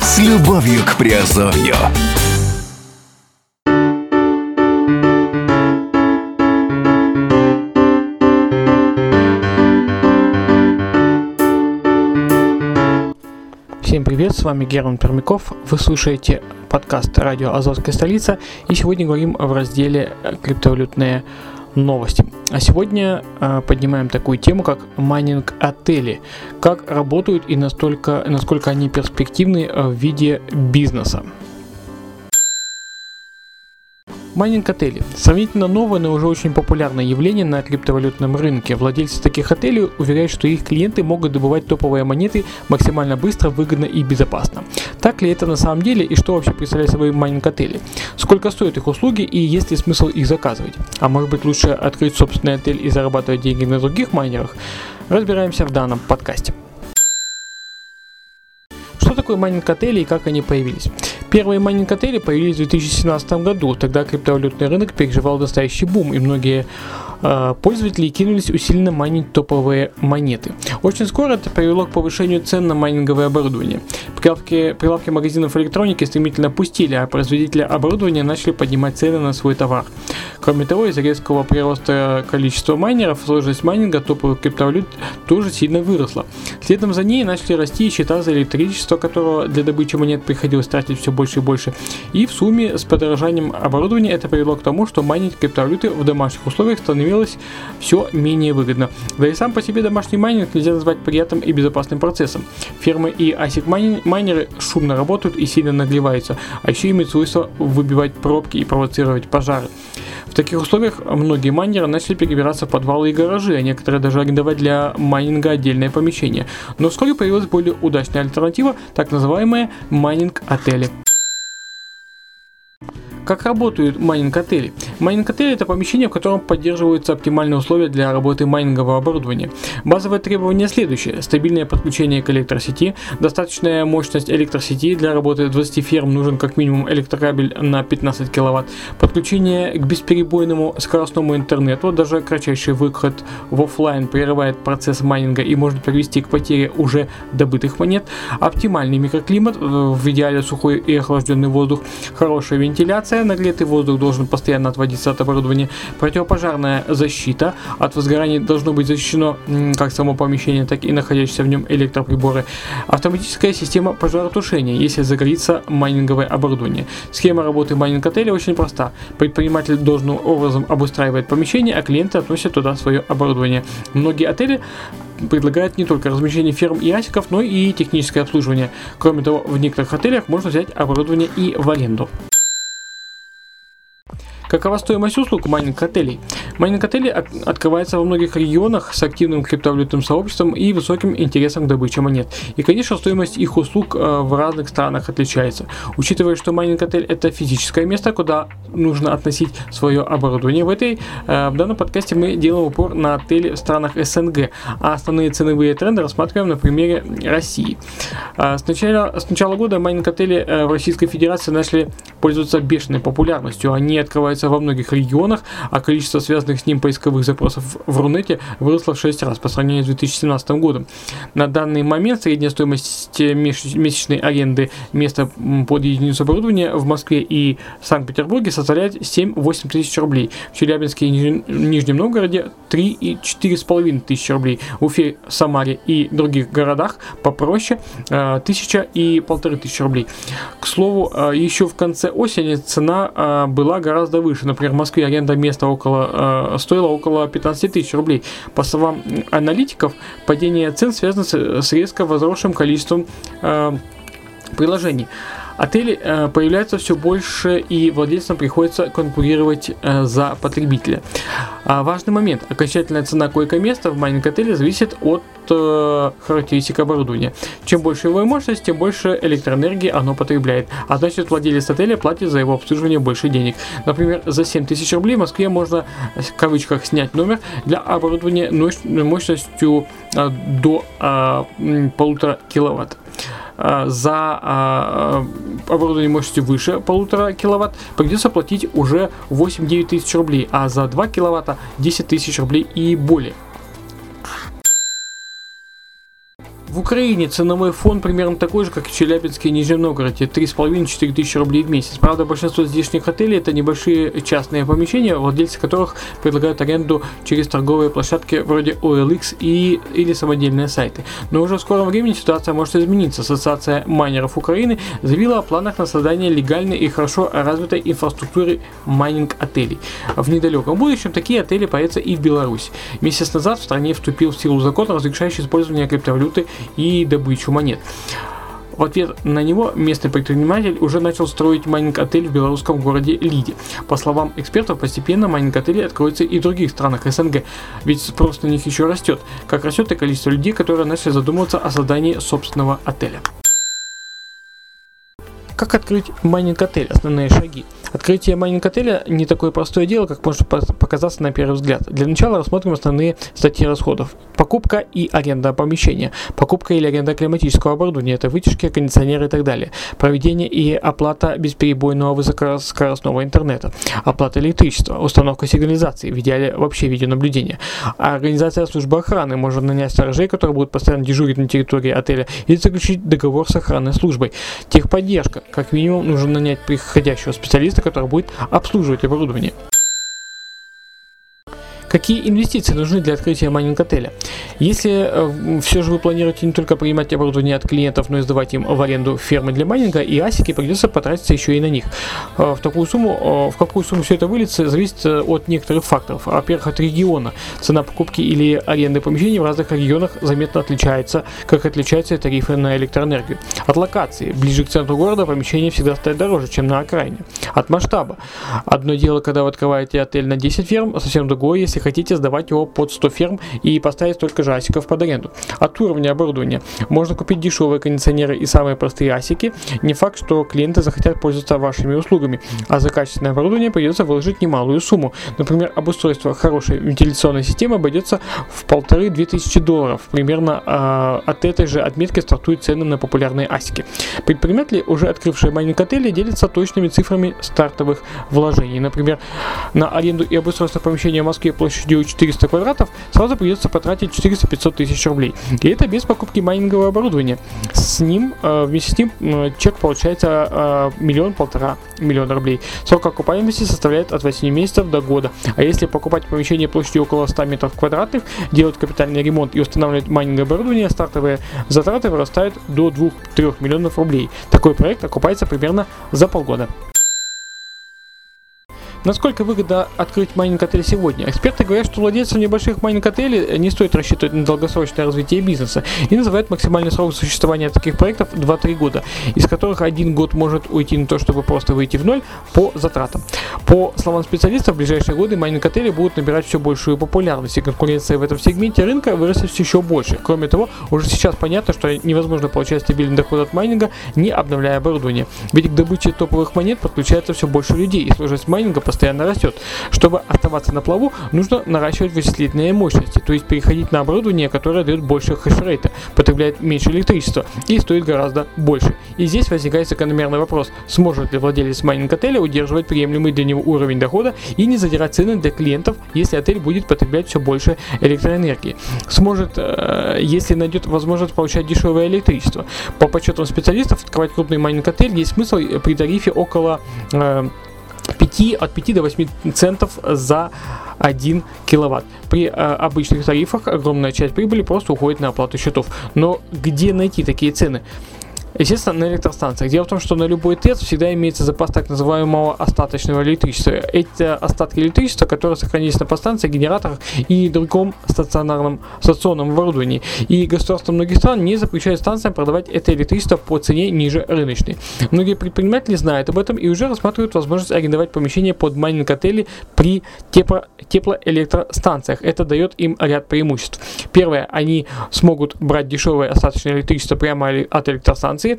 С любовью к Приазовью. Всем привет, с вами Герман Пермяков. Вы слушаете подкаст «Радио Азовская столица» и сегодня говорим в разделе «Криптовалютные новости». А сегодня э, поднимаем такую тему, как майнинг отели. Как работают и настолько, насколько они перспективны э, в виде бизнеса. Майнинг отелей. Сравнительно новое, но уже очень популярное явление на криптовалютном рынке. Владельцы таких отелей уверяют, что их клиенты могут добывать топовые монеты максимально быстро, выгодно и безопасно. Так ли это на самом деле и что вообще представляет собой майнинг отели? Сколько стоят их услуги и есть ли смысл их заказывать? А может быть лучше открыть собственный отель и зарабатывать деньги на других майнерах? Разбираемся в данном подкасте. Что такое майнинг отели и как они появились? Первые майнинг отели появились в 2017 году, тогда криптовалютный рынок переживал настоящий бум, и многие пользователи кинулись усиленно майнить топовые монеты. Очень скоро это привело к повышению цен на майнинговое оборудование. Прилавки, прилавки магазинов электроники стремительно пустели, а производители оборудования начали поднимать цены на свой товар. Кроме того, из-за резкого прироста количества майнеров, сложность майнинга топовых криптовалют тоже сильно выросла. Следом за ней начали расти и счета за электричество, которого для добычи монет приходилось тратить все больше и больше. И в сумме с подорожанием оборудования это привело к тому, что майнить криптовалюты в домашних условиях становилось все менее выгодно. Да и сам по себе домашний майнинг нельзя назвать приятным и безопасным процессом. Фермы и ASIC майни- майнеры шумно работают и сильно нагреваются, а еще имеют свойство выбивать пробки и провоцировать пожары. В таких условиях многие майнеры начали перебираться в подвалы и гаражи, а некоторые даже арендовать для майнинга отдельное помещение. Но вскоре появилась более удачная альтернатива, так называемые майнинг-отели. Как работают майнинг-отели? Майнинг-отели – это помещение, в котором поддерживаются оптимальные условия для работы майнингового оборудования. Базовые требования следующие. Стабильное подключение к электросети, достаточная мощность электросети. Для работы 20 ферм нужен как минимум электрокабель на 15 кВт. Подключение к бесперебойному скоростному интернету. Даже кратчайший выход в офлайн прерывает процесс майнинга и может привести к потере уже добытых монет. Оптимальный микроклимат, э, в идеале сухой и охлажденный воздух. Хорошая вентиляция, нагретый воздух должен постоянно отводиться от оборудования. Противопожарная защита. От возгорания должно быть защищено как само помещение, так и находящиеся в нем электроприборы. Автоматическая система пожаротушения, если загорится майнинговое оборудование. Схема работы майнинг-отеля очень проста. Предприниматель должным образом обустраивает помещение, а клиенты относят туда свое оборудование. Многие отели предлагают не только размещение ферм и асиков, но и техническое обслуживание. Кроме того, в некоторых отелях можно взять оборудование и в аренду. Какова стоимость услуг майнинг-отелей? Майнинг-отели от- открываются во многих регионах с активным криптовалютным сообществом и высоким интересом к добыче монет. И, конечно, стоимость их услуг э, в разных странах отличается. Учитывая, что майнинг-отель это физическое место, куда нужно относить свое оборудование, в, этой, э, в данном подкасте мы делаем упор на отели в странах СНГ, а основные ценовые тренды рассматриваем на примере России. А, С начала, с начала года майнинг-отели э, в Российской Федерации начали пользоваться бешеной популярностью. Они открываются во многих регионах, а количество связанных с ним поисковых запросов в Рунете выросло в 6 раз по сравнению с 2017 годом. На данный момент средняя стоимость месяч- месячной аренды места под единицу оборудования в Москве и Санкт-Петербурге составляет 7-8 тысяч рублей. В Челябинске и Нижнем- Новгороде 3 и 4,5 тысячи рублей. В Уфе, Самаре и других городах попроще э, тысяча и полторы тысячи рублей. К слову, э, еще в конце осени цена э, была гораздо выше. Например, в Москве аренда места около, э, стоила около 15 тысяч рублей. По словам аналитиков, падение цен связано с, с резко возросшим количеством э, приложений. Отели э, появляются все больше, и владельцам приходится конкурировать э, за потребителя. А важный момент. Окончательная цена койко-места в майнинг-отеле зависит от э, характеристик оборудования. Чем больше его мощность, тем больше электроэнергии оно потребляет. А значит, владелец отеля платит за его обслуживание больше денег. Например, за 7 тысяч рублей в Москве можно, в кавычках, снять номер для оборудования мощностью э, до э, полутора киловатт. Э, за э, оборудование мощностью выше полутора киловатт придется платить уже 8-9 тысяч рублей, а за 2 киловатта 10 тысяч рублей и более. В Украине ценовой фон примерно такой же, как в Челябинске и Нижнем Новгороде, 3,5-4 тысячи рублей в месяц. Правда, большинство здешних отелей это небольшие частные помещения, владельцы которых предлагают аренду через торговые площадки вроде OLX и, или самодельные сайты. Но уже в скором времени ситуация может измениться. Ассоциация майнеров Украины заявила о планах на создание легальной и хорошо развитой инфраструктуры майнинг-отелей. В недалеком будущем такие отели появятся и в Беларуси. Месяц назад в стране вступил в силу закон, разрешающий использование криптовалюты и добычу монет. В ответ на него местный предприниматель уже начал строить майнинг-отель в белорусском городе Лиде. По словам экспертов, постепенно майнинг-отели откроются и в других странах СНГ, ведь спрос на них еще растет, как растет и количество людей, которые начали задумываться о создании собственного отеля. Как открыть майнинг-отель? Основные шаги. Открытие майнинг-отеля не такое простое дело, как может показаться на первый взгляд. Для начала рассмотрим основные статьи расходов. Покупка и аренда помещения. Покупка или аренда климатического оборудования, это вытяжки, кондиционеры и так далее. Проведение и оплата бесперебойного высокоскоростного интернета. Оплата электричества. Установка сигнализации, в идеале вообще видеонаблюдение. Организация службы охраны. Можно нанять сторожей, которые будут постоянно дежурить на территории отеля или заключить договор с охранной службой. Техподдержка. Как минимум нужно нанять приходящего специалиста, который будет обслуживать оборудование. Какие инвестиции нужны для открытия майнинг-отеля? Если э, все же вы планируете не только принимать оборудование от клиентов, но и сдавать им в аренду фермы для майнинга и асики, придется потратиться еще и на них. Э, в такую сумму, э, в какую сумму все это выльется, зависит от некоторых факторов. Во-первых, от региона. Цена покупки или аренды помещений в разных регионах заметно отличается, как отличаются тарифы на электроэнергию. От локации. Ближе к центру города помещение всегда стоит дороже, чем на окраине. От масштаба. Одно дело, когда вы открываете отель на 10 ферм, а совсем другое, если хотите сдавать его под 100 ферм и поставить столько же асиков под аренду. От уровня оборудования. Можно купить дешевые кондиционеры и самые простые асики. Не факт, что клиенты захотят пользоваться вашими услугами, а за качественное оборудование придется выложить немалую сумму. Например, обустройство хорошей вентиляционной системы обойдется в полторы-две тысячи долларов. Примерно э, от этой же отметки стартуют цены на популярные асики. Предприниматели, уже открывшие майнинг отели, делятся точными цифрами стартовых вложений. Например, на аренду и обустройство помещения в Москве площадью 400 квадратов, сразу придется потратить 400-500 тысяч рублей. И это без покупки майнингового оборудования. С ним, э, вместе с ним, чек получается э, миллион-полтора миллиона рублей. Срок окупаемости составляет от 8 месяцев до года. А если покупать помещение площадью около 100 метров квадратных, делать капитальный ремонт и устанавливать майнинговое оборудование, стартовые затраты вырастают до 2-3 миллионов рублей. Такой проект окупается примерно за полгода. Насколько выгодно открыть майнинг-отель сегодня? Эксперты говорят, что владельцам небольших майнинг-отелей не стоит рассчитывать на долгосрочное развитие бизнеса и называют максимальный срок существования таких проектов 2-3 года, из которых один год может уйти на то, чтобы просто выйти в ноль по затратам. По словам специалистов, в ближайшие годы майнинг-отели будут набирать все большую популярность, и конкуренция в этом сегменте рынка вырастет еще больше. Кроме того, уже сейчас понятно, что невозможно получать стабильный доход от майнинга, не обновляя оборудование. Ведь к добыче топовых монет подключается все больше людей, и сложность майнинга постоянно растет. Чтобы оставаться на плаву, нужно наращивать вычислительные мощности, то есть переходить на оборудование, которое дает больше хешрейта, потребляет меньше электричества и стоит гораздо больше. И здесь возникает закономерный вопрос, сможет ли владелец майнинг-отеля удерживать приемлемый для него уровень дохода и не задирать цены для клиентов, если отель будет потреблять все больше электроэнергии. Сможет, э, если найдет возможность получать дешевое электричество. По подсчетам специалистов, открывать крупный майнинг-отель есть смысл при тарифе около э, 5, от 5 до 8 центов за 1 киловатт. При э, обычных тарифах огромная часть прибыли просто уходит на оплату счетов. Но где найти такие цены? Естественно, на электростанциях. Дело в том, что на любой ТЭЦ всегда имеется запас так называемого остаточного электричества. Эти остатки электричества, которые сохранились на подстанциях, генераторах и другом стационарном стационном оборудовании. И государство многих стран не запрещает станциям продавать это электричество по цене ниже рыночной. Многие предприниматели знают об этом и уже рассматривают возможность арендовать помещение под майнинг отели при тепло теплоэлектростанциях. Это дает им ряд преимуществ. Первое, они смогут брать дешевое остаточное электричество прямо от электростанции, электростанции.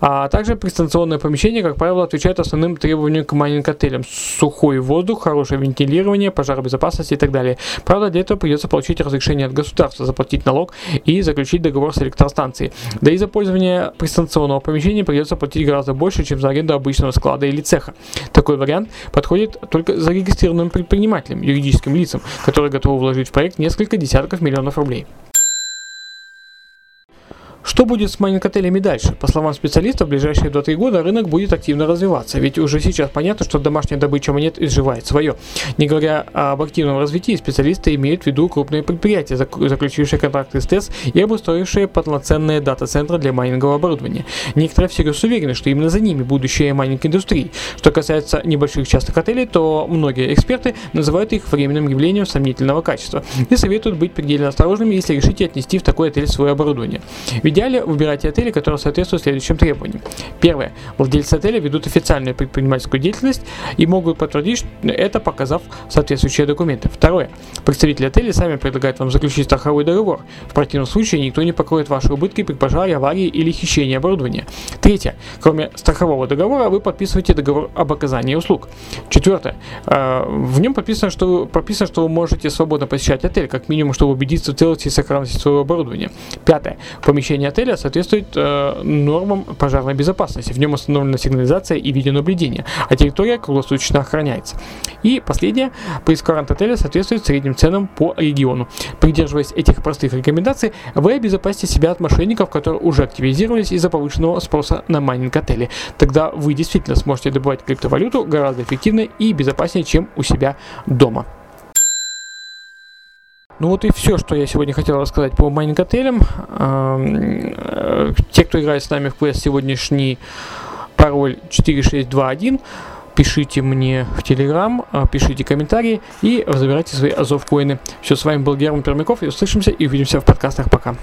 А также пристанционное помещение, как правило, отвечает основным требованиям к майнинг-отелям. Сухой воздух, хорошее вентилирование, пожаробезопасность и так далее. Правда, для этого придется получить разрешение от государства, заплатить налог и заключить договор с электростанцией. Да и за пользование пристанционного помещения придется платить гораздо больше, чем за аренду обычного склада или цеха. Такой вариант подходит только зарегистрированным предпринимателям, юридическим лицам, которые готовы вложить в проект несколько десятков миллионов рублей. Что будет с майнинг-отелями дальше? По словам специалистов, в ближайшие 2-3 года рынок будет активно развиваться, ведь уже сейчас понятно, что домашняя добыча монет изживает свое. Не говоря об активном развитии, специалисты имеют в виду крупные предприятия, заключившие контракты с ТЭС и обустроившие полноценные дата-центры для майнингового оборудования. Некоторые всерьез уверены, что именно за ними будущее майнинг-индустрии. Что касается небольших частных отелей, то многие эксперты называют их временным явлением сомнительного качества и советуют быть предельно осторожными, если решите отнести в такой отель свое оборудование. Ведь идеале выбирайте отели, которые соответствуют следующим требованиям. Первое. Владельцы отеля ведут официальную предпринимательскую деятельность и могут подтвердить это, показав соответствующие документы. Второе. Представители отеля сами предлагают вам заключить страховой договор. В противном случае никто не покроет ваши убытки при пожаре, аварии или хищении оборудования. Третье. Кроме страхового договора, вы подписываете договор об оказании услуг. Четвертое. Э, в нем прописано, что, прописано, что вы можете свободно посещать отель, как минимум, чтобы убедиться в целости и сохранности своего оборудования. Пятое. Помещение отеля соответствует э, нормам пожарной безопасности. В нем установлена сигнализация и видеонаблюдение, а территория круглосуточно охраняется. И последнее, прейскурант отеля соответствует средним ценам по региону. Придерживаясь этих простых рекомендаций, вы обезопасите себя от мошенников, которые уже активизировались из-за повышенного спроса на майнинг отели. Тогда вы действительно сможете добывать криптовалюту гораздо эффективнее и безопаснее, чем у себя дома. Ну вот и все, что я сегодня хотел рассказать по майнинг-отелям. Э, те, кто играет с нами в квест сегодняшний пароль 4621, пишите мне в Телеграм, э, пишите комментарии и забирайте свои Азов коины. Все, с вами был Герман Пермяков и услышимся и увидимся в подкастах. Пока.